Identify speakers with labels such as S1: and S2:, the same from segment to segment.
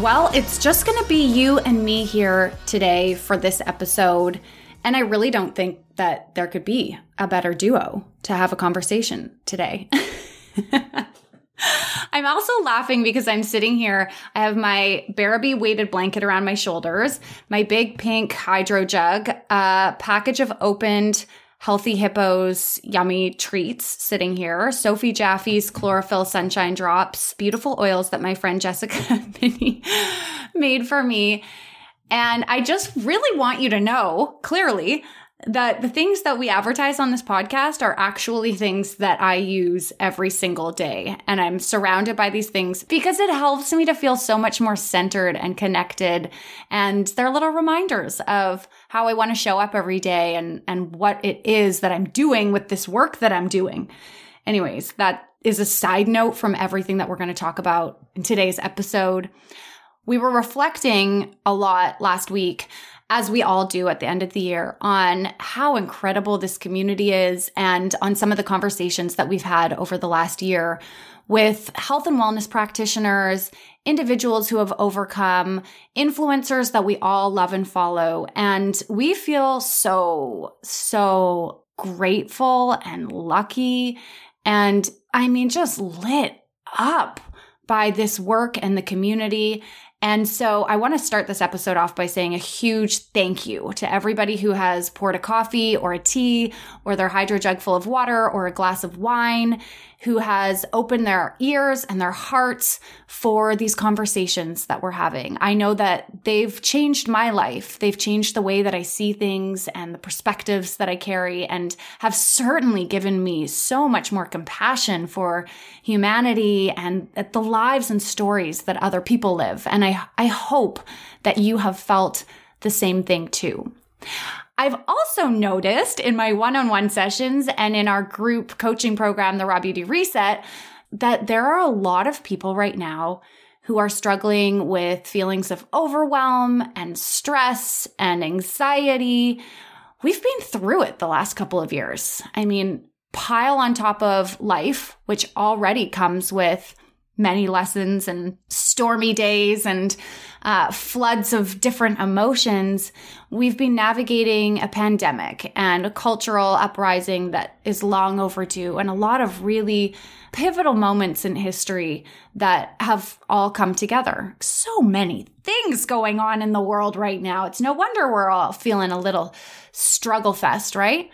S1: Well, it's just going to be you and me here today for this episode. And I really don't think that there could be a better duo to have a conversation today. I'm also laughing because I'm sitting here. I have my Bearaby weighted blanket around my shoulders, my big pink hydro jug, a package of opened Healthy Hippos yummy treats sitting here, Sophie Jaffe's chlorophyll sunshine drops, beautiful oils that my friend Jessica made for me. And I just really want you to know clearly that the things that we advertise on this podcast are actually things that I use every single day. And I'm surrounded by these things because it helps me to feel so much more centered and connected. And they're little reminders of how I want to show up every day and, and what it is that I'm doing with this work that I'm doing. Anyways, that is a side note from everything that we're going to talk about in today's episode. We were reflecting a lot last week as we all do at the end of the year, on how incredible this community is and on some of the conversations that we've had over the last year with health and wellness practitioners, individuals who have overcome, influencers that we all love and follow. And we feel so, so grateful and lucky. And I mean, just lit up by this work and the community and so I want to start this episode off by saying a huge thank you to everybody who has poured a coffee or a tea or their hydro jug full of water or a glass of wine who has opened their ears and their hearts for these conversations that we're having. I know that they've changed my life. They've changed the way that I see things and the perspectives that I carry and have certainly given me so much more compassion for humanity and the lives and stories that other people live. And I, I hope that you have felt the same thing too. I've also noticed in my one on one sessions and in our group coaching program, the Raw Beauty Reset, that there are a lot of people right now who are struggling with feelings of overwhelm and stress and anxiety. We've been through it the last couple of years. I mean, pile on top of life, which already comes with many lessons and stormy days and uh, floods of different emotions, we've been navigating a pandemic and a cultural uprising that is long overdue and a lot of really pivotal moments in history that have all come together. So many things going on in the world right now. It's no wonder we're all feeling a little struggle fest, right?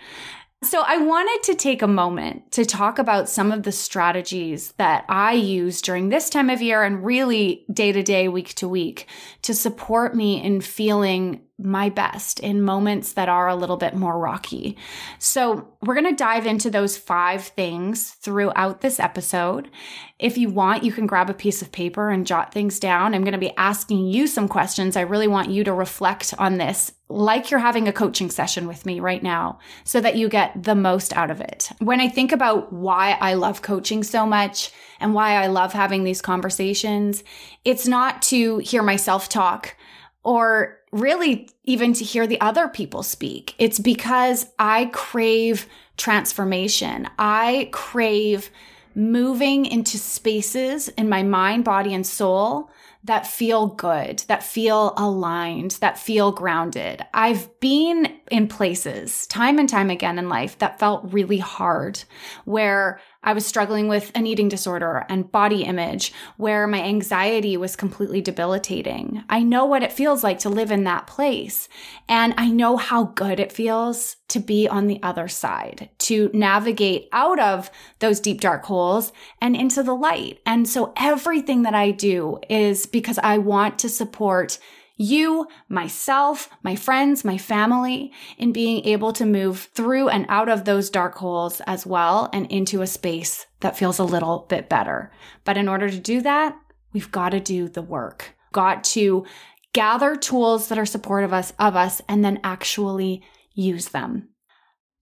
S1: So, I wanted to take a moment to talk about some of the strategies that I use during this time of year and really day to day, week to week to support me in feeling my best in moments that are a little bit more rocky. So, we're going to dive into those five things throughout this episode. If you want, you can grab a piece of paper and jot things down. I'm going to be asking you some questions. I really want you to reflect on this like you're having a coaching session with me right now so that you get the most out of it. When I think about why I love coaching so much and why I love having these conversations, it's not to hear myself talk or really even to hear the other people speak. It's because I crave transformation. I crave moving into spaces in my mind, body, and soul that feel good, that feel aligned, that feel grounded. I've been in places time and time again in life that felt really hard, where I was struggling with an eating disorder and body image, where my anxiety was completely debilitating. I know what it feels like to live in that place. And I know how good it feels to be on the other side, to navigate out of those deep dark holes and into the light. And so everything that I do is because I want to support you, myself, my friends, my family in being able to move through and out of those dark holes as well and into a space that feels a little bit better. But in order to do that, we've got to do the work, got to gather tools that are supportive of us, of us and then actually use them.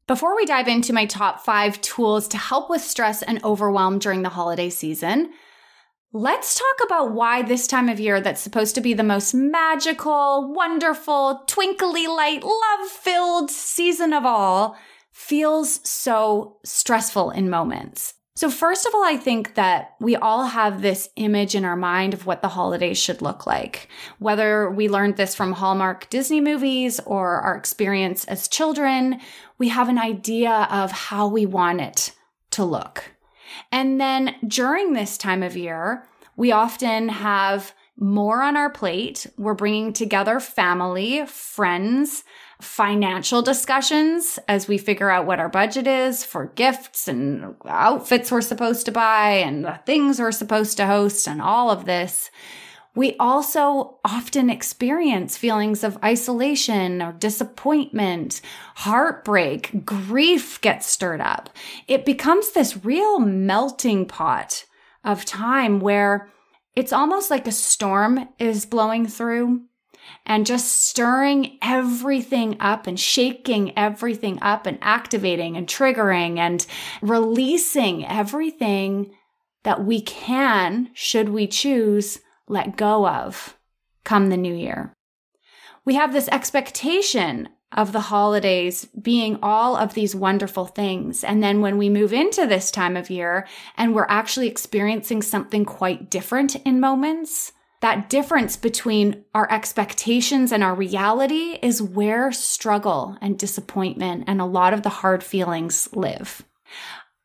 S1: Before we dive into my top five tools to help with stress and overwhelm during the holiday season, Let's talk about why this time of year that's supposed to be the most magical, wonderful, twinkly light, love filled season of all feels so stressful in moments. So, first of all, I think that we all have this image in our mind of what the holidays should look like. Whether we learned this from Hallmark Disney movies or our experience as children, we have an idea of how we want it to look. And then during this time of year, we often have more on our plate. We're bringing together family, friends, financial discussions as we figure out what our budget is for gifts and outfits we're supposed to buy and the things we're supposed to host and all of this. We also often experience feelings of isolation or disappointment, heartbreak, grief gets stirred up. It becomes this real melting pot of time where it's almost like a storm is blowing through and just stirring everything up and shaking everything up and activating and triggering and releasing everything that we can, should we choose, let go of come the new year. We have this expectation of the holidays being all of these wonderful things. And then when we move into this time of year and we're actually experiencing something quite different in moments, that difference between our expectations and our reality is where struggle and disappointment and a lot of the hard feelings live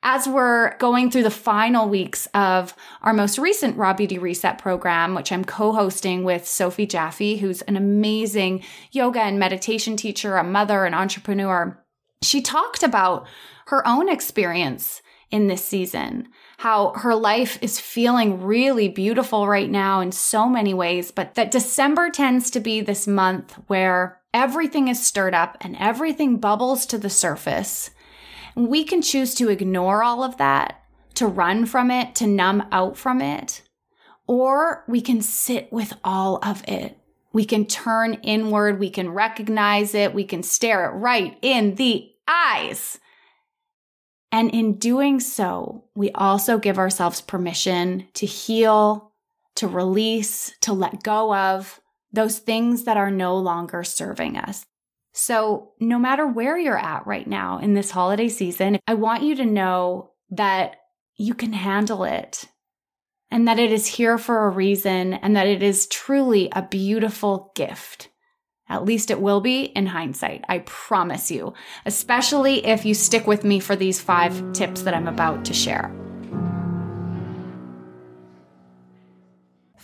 S1: as we're going through the final weeks of our most recent Raw Beauty Reset program, which I'm co-hosting with Sophie Jaffe, who's an amazing yoga and meditation teacher, a mother, an entrepreneur, she talked about her own experience in this season, how her life is feeling really beautiful right now in so many ways, but that December tends to be this month where everything is stirred up and everything bubbles to the surface we can choose to ignore all of that, to run from it, to numb out from it, or we can sit with all of it. We can turn inward, we can recognize it, we can stare it right in the eyes. And in doing so, we also give ourselves permission to heal, to release, to let go of those things that are no longer serving us. So, no matter where you're at right now in this holiday season, I want you to know that you can handle it and that it is here for a reason and that it is truly a beautiful gift. At least it will be in hindsight, I promise you, especially if you stick with me for these five tips that I'm about to share.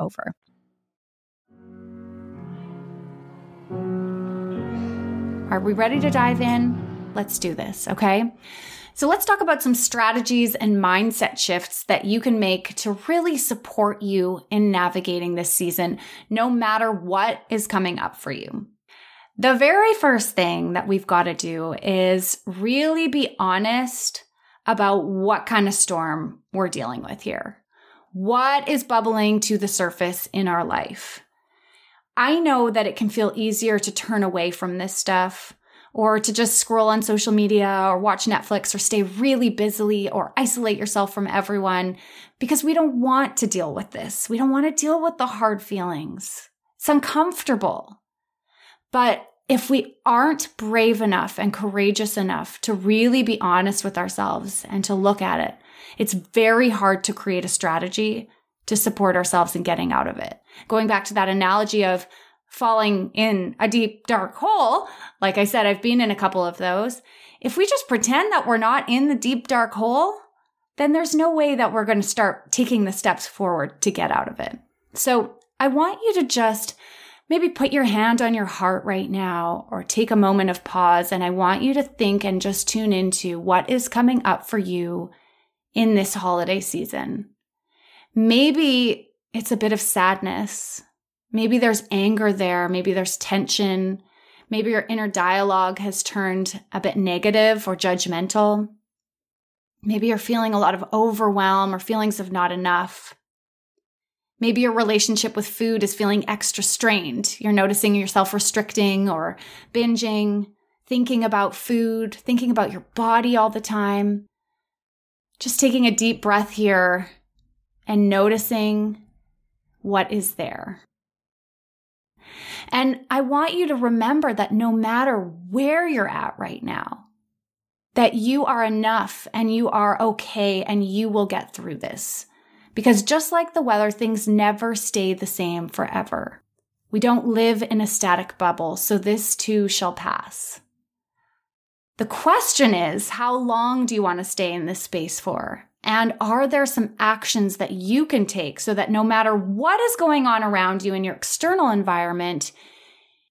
S2: over.
S1: Are we ready to dive in? Let's do this, okay? So let's talk about some strategies and mindset shifts that you can make to really support you in navigating this season, no matter what is coming up for you. The very first thing that we've got to do is really be honest about what kind of storm we're dealing with here. What is bubbling to the surface in our life? I know that it can feel easier to turn away from this stuff or to just scroll on social media or watch Netflix or stay really busily or isolate yourself from everyone because we don't want to deal with this. We don't want to deal with the hard feelings. It's uncomfortable. But if we aren't brave enough and courageous enough to really be honest with ourselves and to look at it, it's very hard to create a strategy to support ourselves in getting out of it. Going back to that analogy of falling in a deep, dark hole, like I said, I've been in a couple of those. If we just pretend that we're not in the deep, dark hole, then there's no way that we're going to start taking the steps forward to get out of it. So I want you to just maybe put your hand on your heart right now or take a moment of pause. And I want you to think and just tune into what is coming up for you in this holiday season. Maybe it's a bit of sadness. Maybe there's anger there. Maybe there's tension. Maybe your inner dialogue has turned a bit negative or judgmental. Maybe you're feeling a lot of overwhelm or feelings of not enough. Maybe your relationship with food is feeling extra strained. You're noticing yourself restricting or binging, thinking about food, thinking about your body all the time. Just taking a deep breath here and noticing what is there. And I want you to remember that no matter where you're at right now, that you are enough and you are okay and you will get through this. Because just like the weather, things never stay the same forever. We don't live in a static bubble, so this too shall pass. The question is, how long do you want to stay in this space for? And are there some actions that you can take so that no matter what is going on around you in your external environment,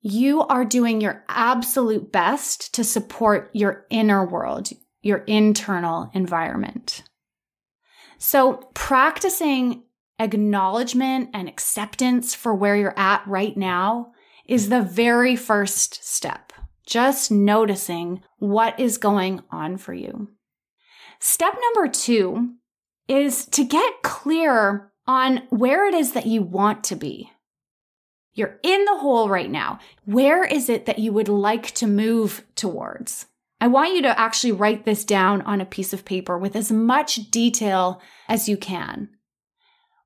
S1: you are doing your absolute best to support your inner world, your internal environment? So practicing acknowledgement and acceptance for where you're at right now is the very first step. Just noticing what is going on for you. Step number two is to get clear on where it is that you want to be. You're in the hole right now. Where is it that you would like to move towards? I want you to actually write this down on a piece of paper with as much detail as you can.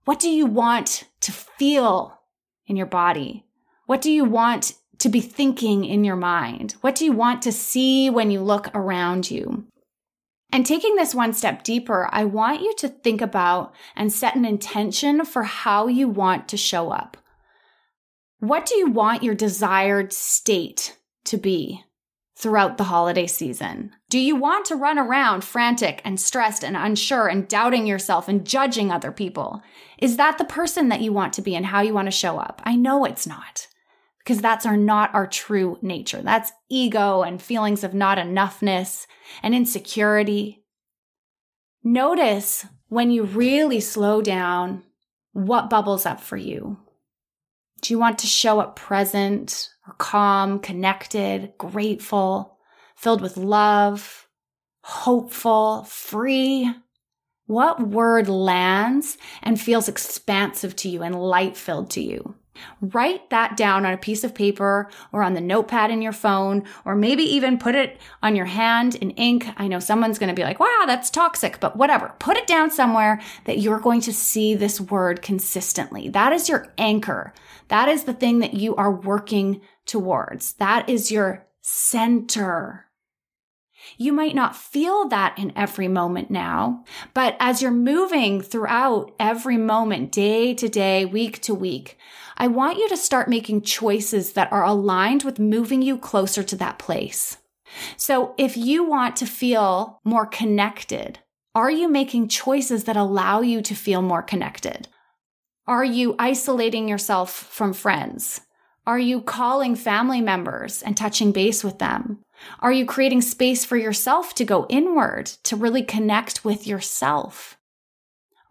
S1: What do you want to feel in your body? What do you want to be thinking in your mind? What do you want to see when you look around you? And taking this one step deeper, I want you to think about and set an intention for how you want to show up. What do you want your desired state to be throughout the holiday season? Do you want to run around frantic and stressed and unsure and doubting yourself and judging other people? Is that the person that you want to be and how you want to show up? I know it's not because that's our not our true nature. That's ego and feelings of not enoughness and insecurity. Notice when you really slow down what bubbles up for you. Do you want to show up present or calm, connected, grateful, filled with love, hopeful, free? What word lands and feels expansive to you and light filled to you? Write that down on a piece of paper or on the notepad in your phone, or maybe even put it on your hand in ink. I know someone's going to be like, wow, that's toxic, but whatever. Put it down somewhere that you're going to see this word consistently. That is your anchor. That is the thing that you are working towards. That is your center. You might not feel that in every moment now, but as you're moving throughout every moment, day to day, week to week, I want you to start making choices that are aligned with moving you closer to that place. So if you want to feel more connected, are you making choices that allow you to feel more connected? Are you isolating yourself from friends? Are you calling family members and touching base with them? Are you creating space for yourself to go inward, to really connect with yourself?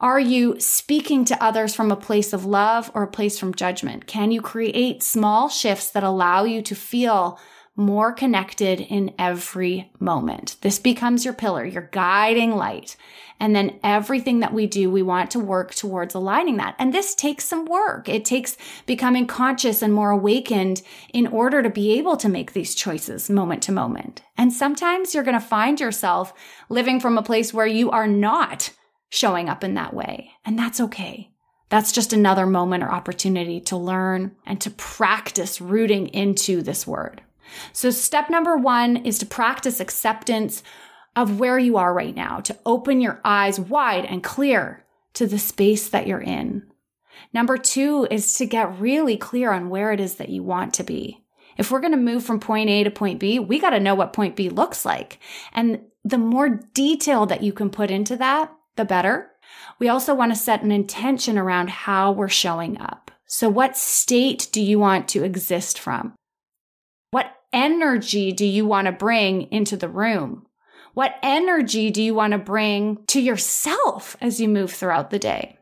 S1: Are you speaking to others from a place of love or a place from judgment? Can you create small shifts that allow you to feel more connected in every moment? This becomes your pillar, your guiding light. And then everything that we do, we want to work towards aligning that. And this takes some work. It takes becoming conscious and more awakened in order to be able to make these choices moment to moment. And sometimes you're going to find yourself living from a place where you are not showing up in that way. And that's okay. That's just another moment or opportunity to learn and to practice rooting into this word. So, step number one is to practice acceptance of where you are right now, to open your eyes wide and clear to the space that you're in. Number two is to get really clear on where it is that you want to be. If we're going to move from point A to point B, we got to know what point B looks like. And the more detail that you can put into that, the better. We also want to set an intention around how we're showing up. So, what state do you want to exist from? What energy do you want to bring into the room? What energy do you want to bring to yourself as you move throughout the day?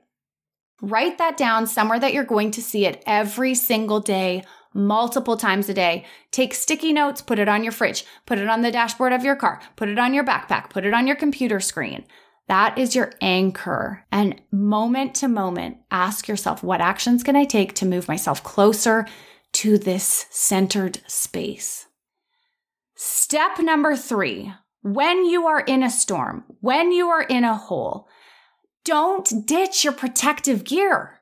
S1: Write that down somewhere that you're going to see it every single day, multiple times a day. Take sticky notes, put it on your fridge, put it on the dashboard of your car, put it on your backpack, put it on your computer screen. That is your anchor. And moment to moment, ask yourself, what actions can I take to move myself closer to this centered space? Step number three when you are in a storm, when you are in a hole, don't ditch your protective gear.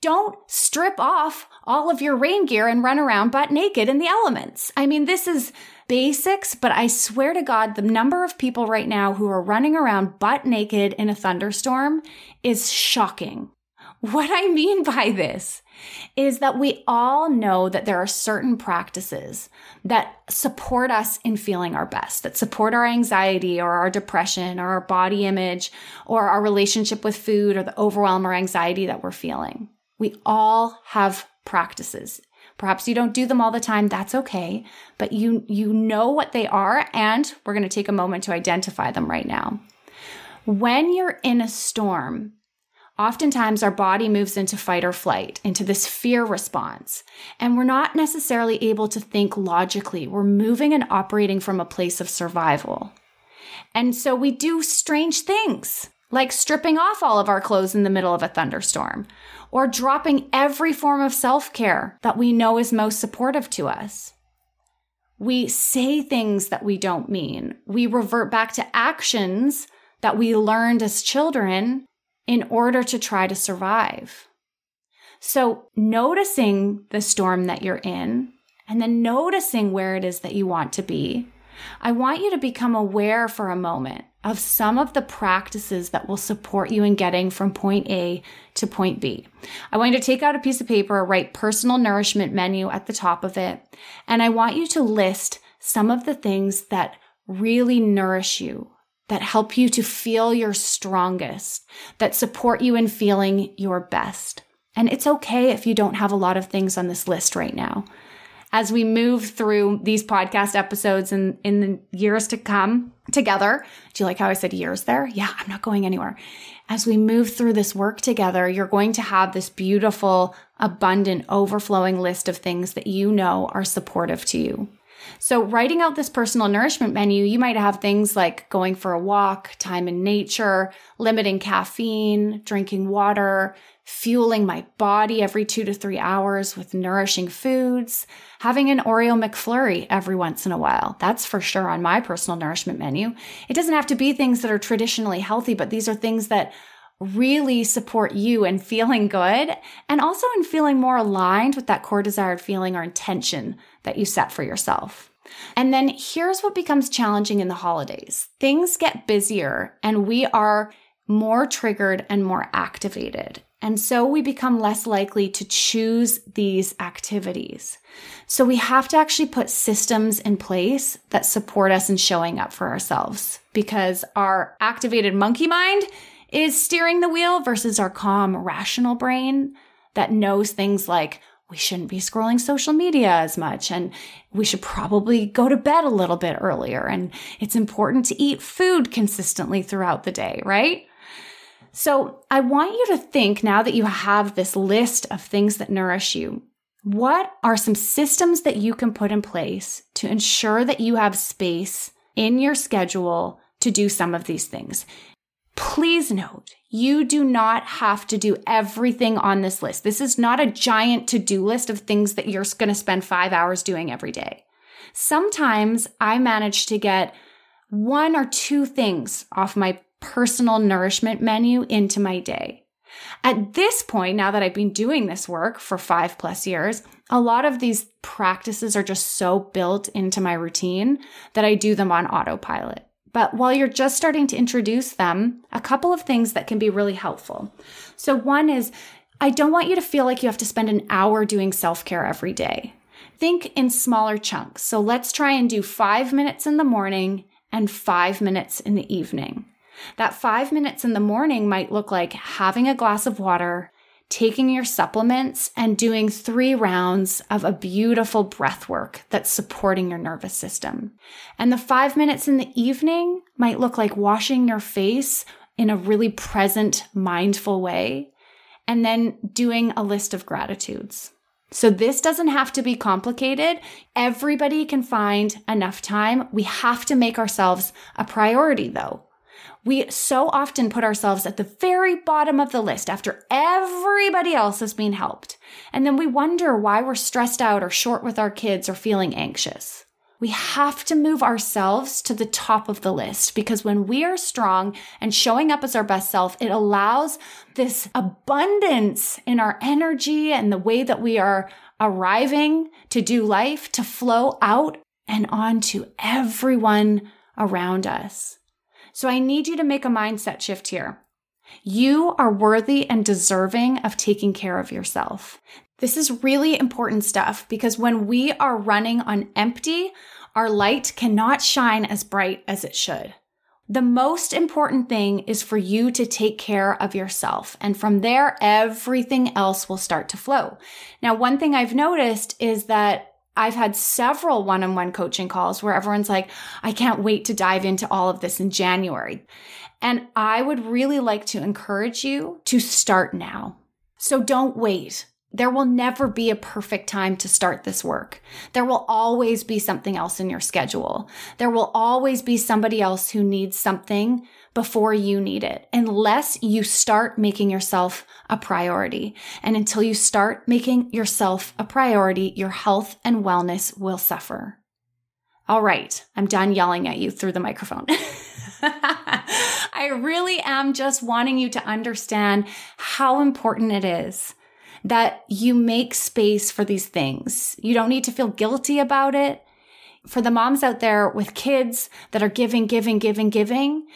S1: Don't strip off all of your rain gear and run around butt naked in the elements. I mean, this is basics, but I swear to God, the number of people right now who are running around butt naked in a thunderstorm is shocking. What I mean by this is that we all know that there are certain practices that support us in feeling our best, that support our anxiety or our depression or our body image or our relationship with food or the overwhelm or anxiety that we're feeling. We all have practices. Perhaps you don't do them all the time, that's okay, but you you know what they are and we're going to take a moment to identify them right now. When you're in a storm, oftentimes our body moves into fight or flight, into this fear response, and we're not necessarily able to think logically. We're moving and operating from a place of survival. And so we do strange things like stripping off all of our clothes in the middle of a thunderstorm, or dropping every form of self care that we know is most supportive to us. We say things that we don't mean. We revert back to actions that we learned as children in order to try to survive. So, noticing the storm that you're in and then noticing where it is that you want to be, I want you to become aware for a moment of some of the practices that will support you in getting from point A to point B. I want you to take out a piece of paper, write personal nourishment menu at the top of it, and I want you to list some of the things that really nourish you, that help you to feel your strongest, that support you in feeling your best. And it's okay if you don't have a lot of things on this list right now. As we move through these podcast episodes and in the years to come together, do you like how I said years there? Yeah, I'm not going anywhere. As we move through this work together, you're going to have this beautiful, abundant, overflowing list of things that you know are supportive to you. So, writing out this personal nourishment menu, you might have things like going for a walk, time in nature, limiting caffeine, drinking water, fueling my body every two to three hours with nourishing foods, having an Oreo McFlurry every once in a while. That's for sure on my personal nourishment menu. It doesn't have to be things that are traditionally healthy, but these are things that really support you in feeling good and also in feeling more aligned with that core desired feeling or intention that you set for yourself. And then here's what becomes challenging in the holidays things get busier and we are more triggered and more activated. And so we become less likely to choose these activities. So we have to actually put systems in place that support us in showing up for ourselves because our activated monkey mind is steering the wheel versus our calm, rational brain that knows things like, we shouldn't be scrolling social media as much and we should probably go to bed a little bit earlier and it's important to eat food consistently throughout the day, right? So I want you to think now that you have this list of things that nourish you, what are some systems that you can put in place to ensure that you have space in your schedule to do some of these things? Please note, you do not have to do everything on this list. This is not a giant to do list of things that you're going to spend five hours doing every day. Sometimes I manage to get one or two things off my personal nourishment menu into my day. At this point, now that I've been doing this work for five plus years, a lot of these practices are just so built into my routine that I do them on autopilot. But while you're just starting to introduce them, a couple of things that can be really helpful. So, one is I don't want you to feel like you have to spend an hour doing self care every day. Think in smaller chunks. So, let's try and do five minutes in the morning and five minutes in the evening. That five minutes in the morning might look like having a glass of water, taking your supplements, and doing three rounds of a beautiful breath work that's supporting your nervous system. And the five minutes in the evening might look like washing your face in a really present, mindful way, and then doing a list of gratitudes. So, this doesn't have to be complicated. Everybody can find enough time. We have to make ourselves a priority, though. We so often put ourselves at the very bottom of the list after everybody else has been helped. And then we wonder why we're stressed out or short with our kids or feeling anxious. We have to move ourselves to the top of the list because when we are strong and showing up as our best self, it allows this abundance in our energy and the way that we are arriving to do life to flow out and on to everyone around us. So I need you to make a mindset shift here. You are worthy and deserving of taking care of yourself. This is really important stuff because when we are running on empty, our light cannot shine as bright as it should. The most important thing is for you to take care of yourself. And from there, everything else will start to flow. Now, one thing I've noticed is that I've had several one on one coaching calls where everyone's like, I can't wait to dive into all of this in January. And I would really like to encourage you to start now. So don't wait. There will never be a perfect time to start this work. There will always be something else in your schedule. There will always be somebody else who needs something before you need it, unless you start making yourself a priority. And until you start making yourself a priority, your health and wellness will suffer. All right, I'm done yelling at you through the microphone. I really am just wanting you to understand how important it is that you make space for these things. You don't need to feel guilty about it. For the moms out there with kids that are giving, giving, giving, giving,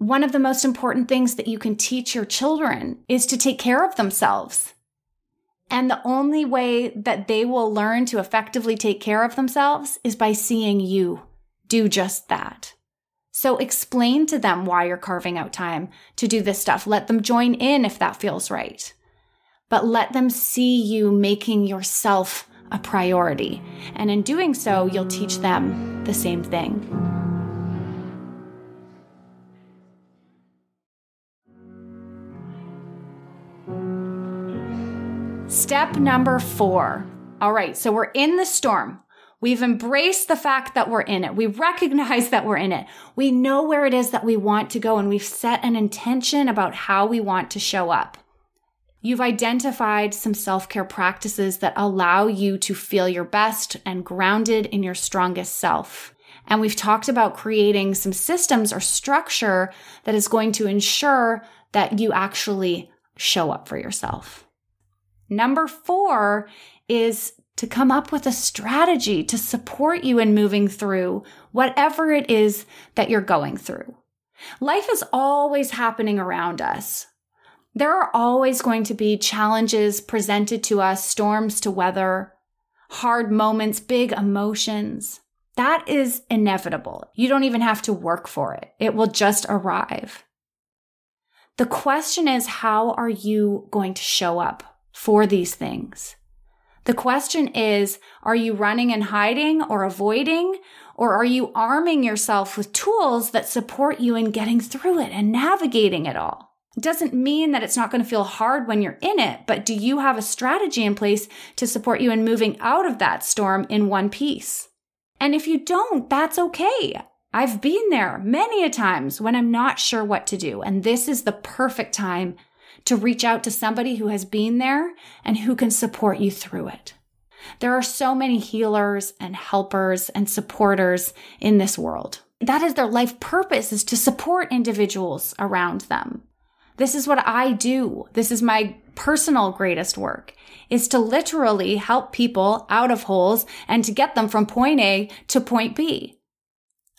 S1: one of the most important things that you can teach your children is to take care of themselves. And the only way that they will learn to effectively take care of themselves is by seeing you do just that. So explain to them why you're carving out time to do this stuff. Let them join in if that feels right. But let them see you making yourself a priority. And in doing so, you'll teach them the same thing. Step number four. All right, so we're in the storm. We've embraced the fact that we're in it. We recognize that we're in it. We know where it is that we want to go and we've set an intention about how we want to show up. You've identified some self care practices that allow you to feel your best and grounded in your strongest self. And we've talked about creating some systems or structure that is going to ensure that you actually show up for yourself. Number four is to come up with a strategy to support you in moving through whatever it is that you're going through. Life is always happening around us. There are always going to be challenges presented to us, storms to weather, hard moments, big emotions. That is inevitable. You don't even have to work for it. It will just arrive. The question is, how are you going to show up for these things? The question is, are you running and hiding or avoiding? Or are you arming yourself with tools that support you in getting through it and navigating it all? It doesn't mean that it's not going to feel hard when you're in it, but do you have a strategy in place to support you in moving out of that storm in one piece? And if you don't, that's okay. I've been there many a times when I'm not sure what to do. And this is the perfect time to reach out to somebody who has been there and who can support you through it. There are so many healers and helpers and supporters in this world. That is their life purpose is to support individuals around them. This is what I do. This is my personal greatest work is to literally help people out of holes and to get them from point A to point B.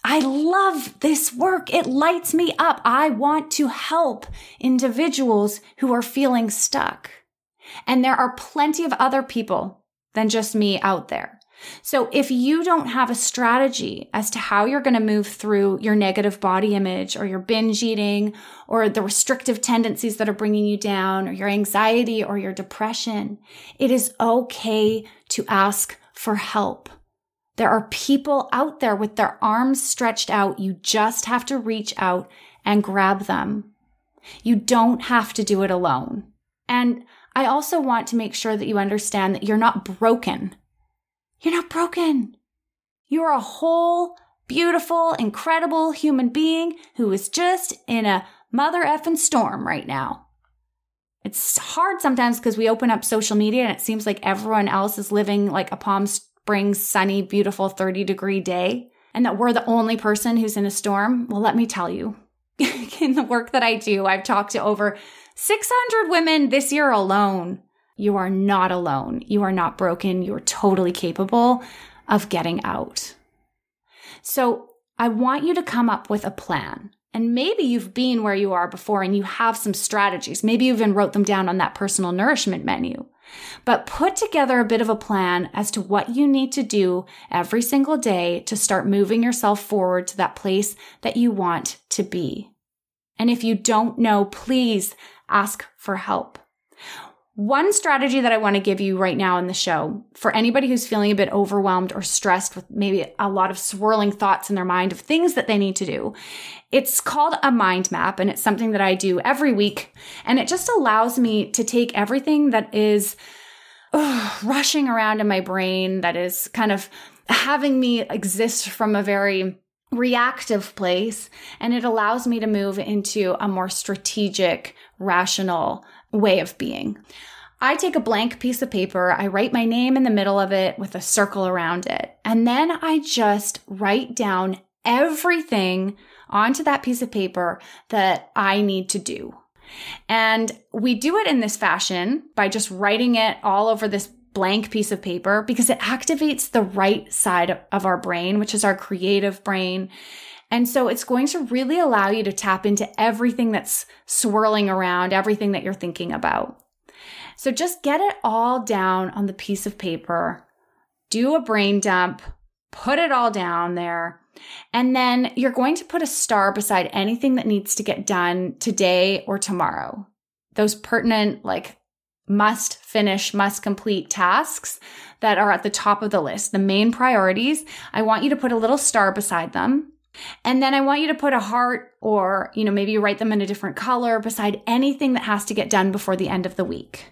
S1: I love this work. It lights me up. I want to help individuals who are feeling stuck. And there are plenty of other people than just me out there. So if you don't have a strategy as to how you're going to move through your negative body image or your binge eating or the restrictive tendencies that are bringing you down or your anxiety or your depression, it is okay to ask for help. There are people out there with their arms stretched out. You just have to reach out and grab them. You don't have to do it alone. And I also want to make sure that you understand that you're not broken. You're not broken. You're a whole, beautiful, incredible human being who is just in a mother effing storm right now. It's hard sometimes because we open up social media and it seems like everyone else is living like a Palm spring, sunny, beautiful 30 degree day and that we're the only person who's in a storm, well, let me tell you, in the work that I do, I've talked to over 600 women this year alone. You are not alone. You are not broken. You are totally capable of getting out. So I want you to come up with a plan. And maybe you've been where you are before and you have some strategies. Maybe you even wrote them down on that personal nourishment menu. But put together a bit of a plan as to what you need to do every single day to start moving yourself forward to that place that you want to be. And if you don't know, please ask for help. One strategy that I want to give you right now in the show for anybody who's feeling a bit overwhelmed or stressed with maybe a lot of swirling thoughts in their mind of things that they need to do. It's called a mind map and it's something that I do every week. And it just allows me to take everything that is rushing around in my brain, that is kind of having me exist from a very reactive place. And it allows me to move into a more strategic, rational way of being. I take a blank piece of paper, I write my name in the middle of it with a circle around it, and then I just write down everything onto that piece of paper that I need to do. And we do it in this fashion by just writing it all over this blank piece of paper because it activates the right side of our brain, which is our creative brain. And so it's going to really allow you to tap into everything that's swirling around, everything that you're thinking about. So just get it all down on the piece of paper, do a brain dump, put it all down there. And then you're going to put a star beside anything that needs to get done today or tomorrow. Those pertinent, like must finish, must complete tasks that are at the top of the list, the main priorities. I want you to put a little star beside them. And then I want you to put a heart or, you know, maybe write them in a different color beside anything that has to get done before the end of the week.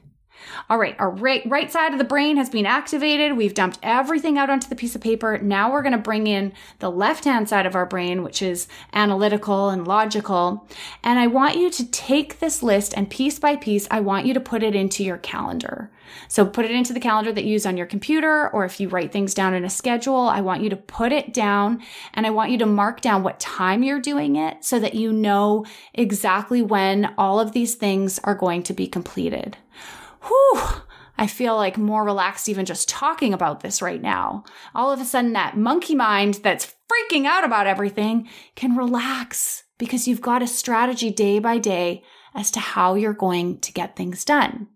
S1: All right, our right, right side of the brain has been activated. We've dumped everything out onto the piece of paper. Now we're going to bring in the left hand side of our brain, which is analytical and logical. And I want you to take this list and piece by piece, I want you to put it into your calendar. So put it into the calendar that you use on your computer, or if you write things down in a schedule, I want you to put it down and I want you to mark down what time you're doing it so that you know exactly when all of these things are going to be completed whew, I feel like more relaxed even just talking about this right now. All of a sudden, that monkey mind that's freaking out about everything can relax because you've got a strategy day by day as to how you're going to get things done.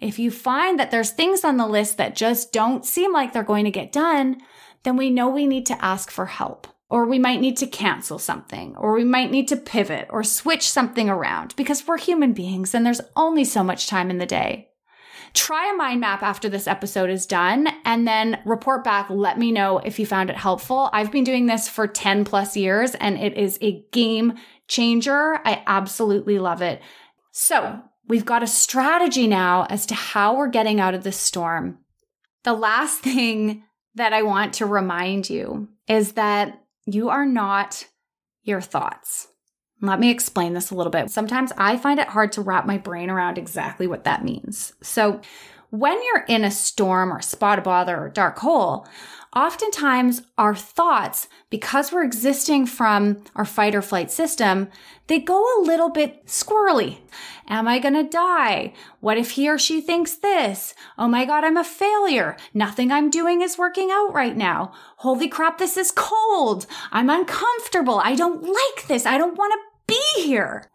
S1: If you find that there's things on the list that just don't seem like they're going to get done, then we know we need to ask for help. Or we might need to cancel something, or we might need to pivot or switch something around because we're human beings and there's only so much time in the day. Try a mind map after this episode is done and then report back. Let me know if you found it helpful. I've been doing this for 10 plus years and it is a game changer. I absolutely love it. So we've got a strategy now as to how we're getting out of this storm. The last thing that I want to remind you is that you are not your thoughts. Let me explain this a little bit. Sometimes I find it hard to wrap my brain around exactly what that means. So, when you're in a storm or spot of bother or dark hole, oftentimes our thoughts, because we're existing from our fight or flight system, they go a little bit squirrely. Am I going to die? What if he or she thinks this? Oh my God, I'm a failure. Nothing I'm doing is working out right now. Holy crap, this is cold. I'm uncomfortable. I don't like this. I don't want to be here.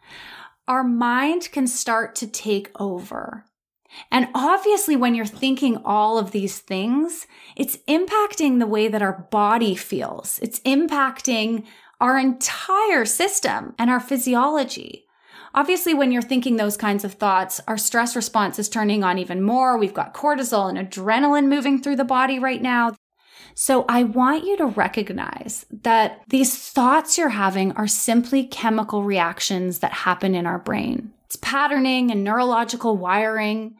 S1: Our mind can start to take over. And obviously, when you're thinking all of these things, it's impacting the way that our body feels. It's impacting our entire system and our physiology. Obviously, when you're thinking those kinds of thoughts, our stress response is turning on even more. We've got cortisol and adrenaline moving through the body right now. So I want you to recognize that these thoughts you're having are simply chemical reactions that happen in our brain. It's patterning and neurological wiring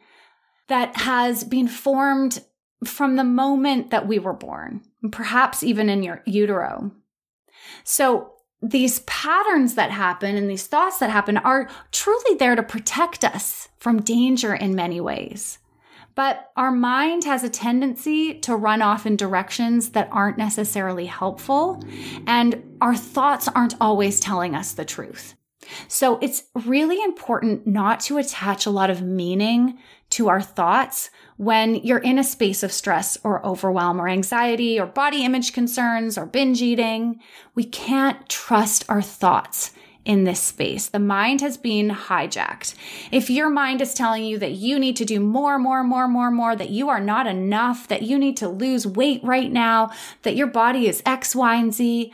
S1: that has been formed from the moment that we were born, perhaps even in your utero. So these patterns that happen and these thoughts that happen are truly there to protect us from danger in many ways. But our mind has a tendency to run off in directions that aren't necessarily helpful, and our thoughts aren't always telling us the truth. So it's really important not to attach a lot of meaning to our thoughts when you're in a space of stress or overwhelm or anxiety or body image concerns or binge eating. We can't trust our thoughts in this space. The mind has been hijacked. If your mind is telling you that you need to do more, more, more, more, more, that you are not enough, that you need to lose weight right now, that your body is X, Y, and Z,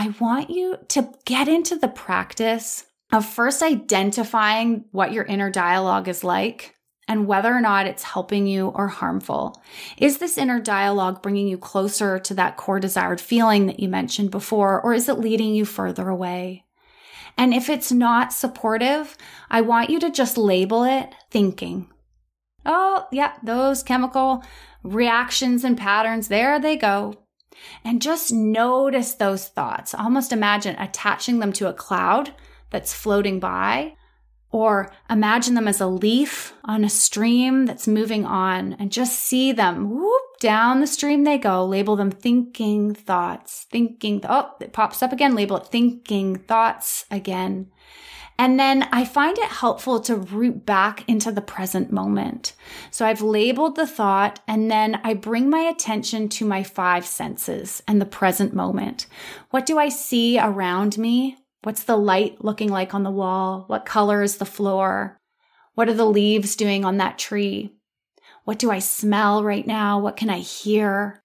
S1: I want you to get into the practice of first identifying what your inner dialogue is like and whether or not it's helping you or harmful. Is this inner dialogue bringing you closer to that core desired feeling that you mentioned before, or is it leading you further away? And if it's not supportive, I want you to just label it thinking. Oh, yeah, those chemical reactions and patterns, there they go. And just notice those thoughts. Almost imagine attaching them to a cloud that's floating by. Or imagine them as a leaf on a stream that's moving on and just see them whoop down the stream they go. Label them thinking thoughts, thinking. Oh, it pops up again. Label it thinking thoughts again. And then I find it helpful to root back into the present moment. So I've labeled the thought and then I bring my attention to my five senses and the present moment. What do I see around me? What's the light looking like on the wall? What color is the floor? What are the leaves doing on that tree? What do I smell right now? What can I hear?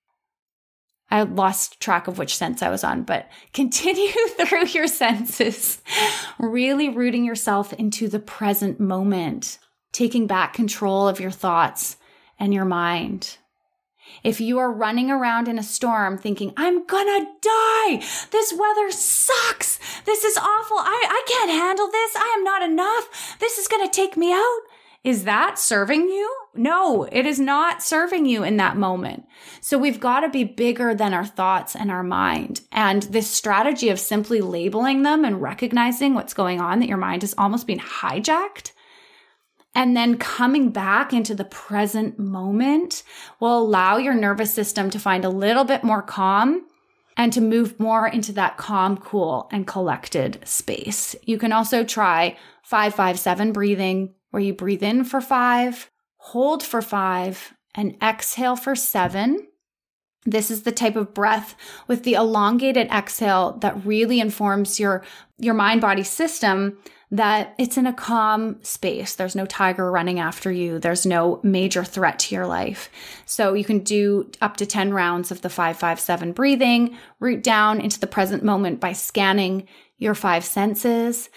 S1: I lost track of which sense I was on, but continue through your senses, really rooting yourself into the present moment, taking back control of your thoughts and your mind. If you are running around in a storm thinking, I'm gonna die, this weather sucks, this is awful, I, I can't handle this, I am not enough, this is gonna take me out, is that serving you? No, it is not serving you in that moment. So we've got to be bigger than our thoughts and our mind. And this strategy of simply labeling them and recognizing what's going on, that your mind is almost being hijacked, and then coming back into the present moment will allow your nervous system to find a little bit more calm and to move more into that calm, cool, and collected space. You can also try 557 breathing where you breathe in for five, hold for five, and exhale for seven. This is the type of breath with the elongated exhale that really informs your, your mind body system that it's in a calm space. There's no tiger running after you. There's no major threat to your life. So you can do up to 10 rounds of the 557 breathing, root down into the present moment by scanning your five senses.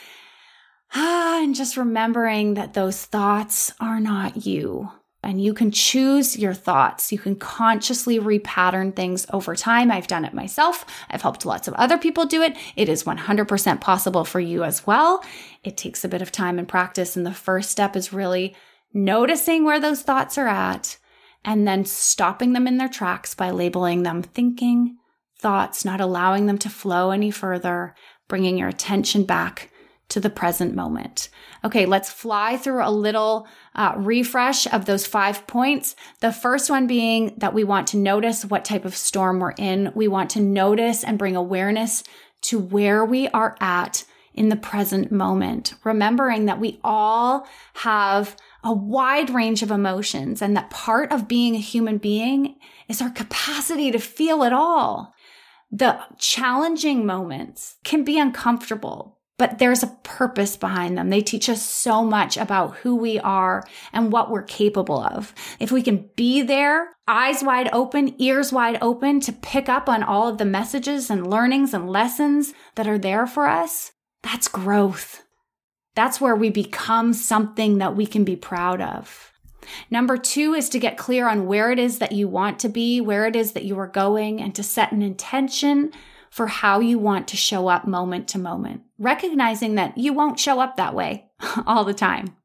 S1: Ah, and just remembering that those thoughts are not you. And you can choose your thoughts. You can consciously repattern things over time. I've done it myself. I've helped lots of other people do it. It is 100% possible for you as well. It takes a bit of time and practice. And the first step is really noticing where those thoughts are at and then stopping them in their tracks by labeling them thinking, thoughts, not allowing them to flow any further, bringing your attention back to the present moment. Okay, let's fly through a little uh, refresh of those five points. The first one being that we want to notice what type of storm we're in. We want to notice and bring awareness to where we are at in the present moment, remembering that we all have a wide range of emotions and that part of being a human being is our capacity to feel it all. The challenging moments can be uncomfortable, but there's a purpose behind them. They teach us so much about who we are and what we're capable of. If we can be there, eyes wide open, ears wide open to pick up on all of the messages and learnings and lessons that are there for us, that's growth. That's where we become something that we can be proud of. Number two is to get clear on where it is that you want to be, where it is that you are going, and to set an intention for how you want to show up moment to moment, recognizing that you won't show up that way all the time,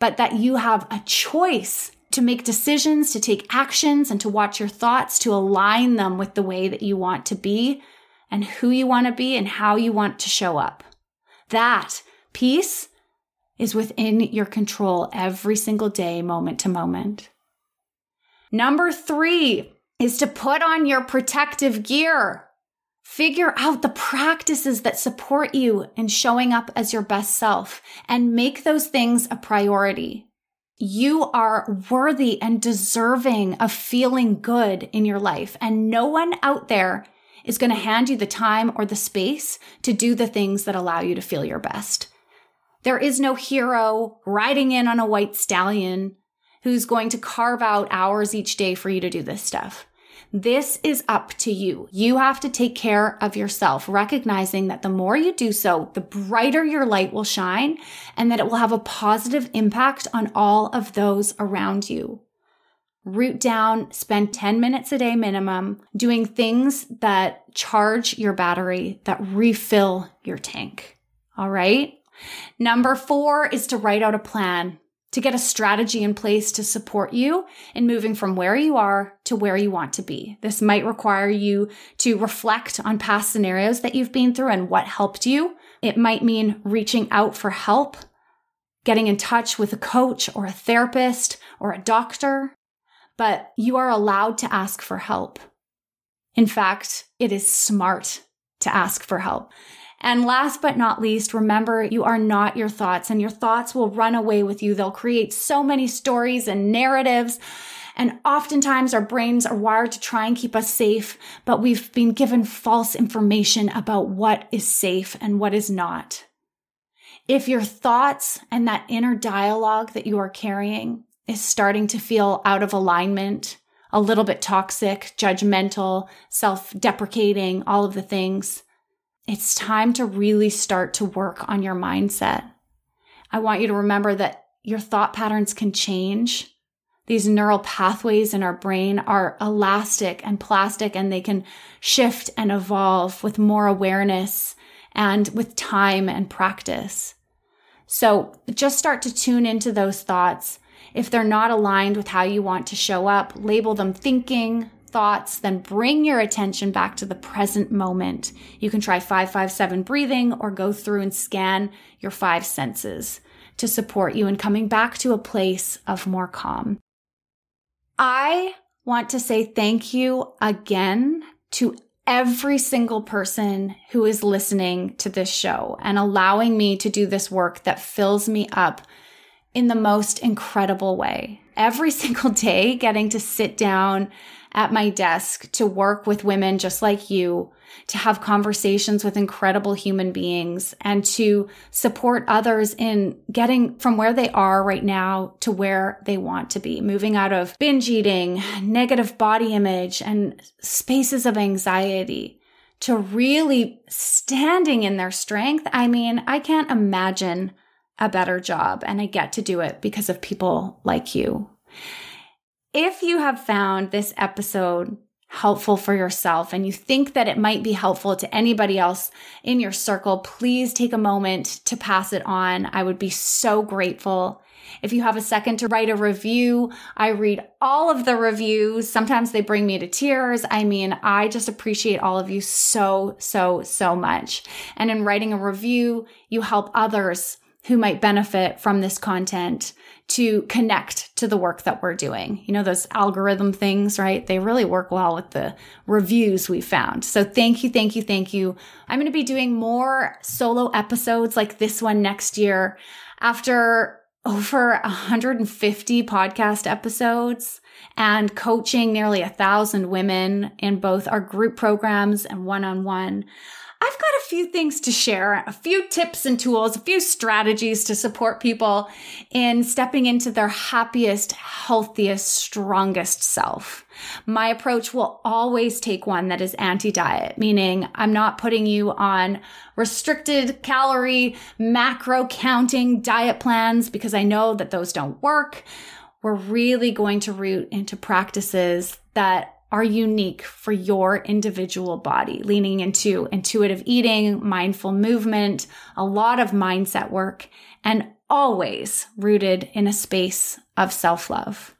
S1: but that you have a choice to make decisions, to take actions, and to watch your thoughts to align them with the way that you want to be and who you want to be and how you want to show up. That piece is within your control every single day, moment to moment. Number three is to put on your protective gear. Figure out the practices that support you in showing up as your best self and make those things a priority. You are worthy and deserving of feeling good in your life, and no one out there is going to hand you the time or the space to do the things that allow you to feel your best. There is no hero riding in on a white stallion who's going to carve out hours each day for you to do this stuff. This is up to you. You have to take care of yourself, recognizing that the more you do so, the brighter your light will shine and that it will have a positive impact on all of those around you. Root down, spend 10 minutes a day minimum doing things that charge your battery, that refill your tank. All right. Number four is to write out a plan to get a strategy in place to support you in moving from where you are to where you want to be. This might require you to reflect on past scenarios that you've been through and what helped you. It might mean reaching out for help getting in touch with a coach or a therapist or a doctor, but you are allowed to ask for help. In fact, it is smart to ask for help. And last but not least, remember you are not your thoughts and your thoughts will run away with you. They'll create so many stories and narratives. And oftentimes our brains are wired to try and keep us safe, but we've been given false information about what is safe and what is not. If your thoughts and that inner dialogue that you are carrying is starting to feel out of alignment, a little bit toxic, judgmental, self deprecating, all of the things, it's time to really start to work on your mindset. I want you to remember that your thought patterns can change. These neural pathways in our brain are elastic and plastic and they can shift and evolve with more awareness and with time and practice. So just start to tune into those thoughts. If they're not aligned with how you want to show up, label them thinking, thoughts, then bring your attention back to the present moment. You can try 557 breathing or go through and scan your five senses to support you in coming back to a place of more calm. I want to say thank you again to every single person who is listening to this show and allowing me to do this work that fills me up in the most incredible way. Every single day, getting to sit down at my desk to work with women just like you, to have conversations with incredible human beings, and to support others in getting from where they are right now to where they want to be, moving out of binge eating, negative body image, and spaces of anxiety to really standing in their strength. I mean, I can't imagine a better job, and I get to do it because of people like you. If you have found this episode helpful for yourself and you think that it might be helpful to anybody else in your circle, please take a moment to pass it on. I would be so grateful. If you have a second to write a review, I read all of the reviews. Sometimes they bring me to tears. I mean, I just appreciate all of you so, so, so much. And in writing a review, you help others who might benefit from this content to connect to the work that we're doing. You know, those algorithm things, right? They really work well with the reviews we found. So thank you, thank you, thank you. I'm going to be doing more solo episodes like this one next year after over 150 podcast episodes and coaching nearly a thousand women in both our group programs and one on one. I've got a few things to share, a few tips and tools, a few strategies to support people in stepping into their happiest, healthiest, strongest self. My approach will always take one that is anti diet, meaning I'm not putting you on restricted calorie, macro counting diet plans because I know that those don't work. We're really going to root into practices that are unique for your individual body, leaning into intuitive eating, mindful movement, a lot of mindset work, and always rooted in a space of self love.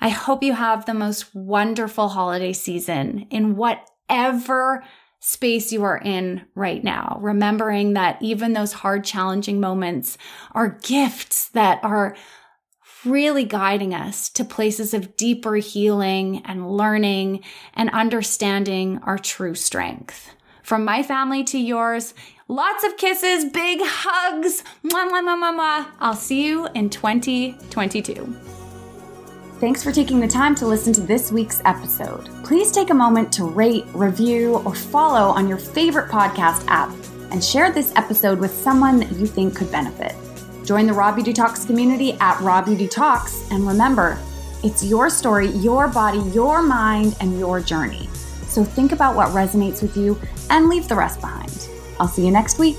S1: I hope you have the most wonderful holiday season in whatever space you are in right now, remembering that even those hard, challenging moments are gifts that are really guiding us to places of deeper healing and learning and understanding our true strength. From my family to yours, lots of kisses, big hugs. Mwah, mwah, mwah, mwah, mwah. I'll see you in 2022. Thanks for taking the time to listen to this week's episode. Please take a moment to rate, review, or follow on your favorite podcast app and share this episode with someone that you think could benefit. Join the Raw Beauty Talks community at Raw Beauty Talks. And remember, it's your story, your body, your mind, and your journey. So think about what resonates with you and leave the rest behind. I'll see you next week.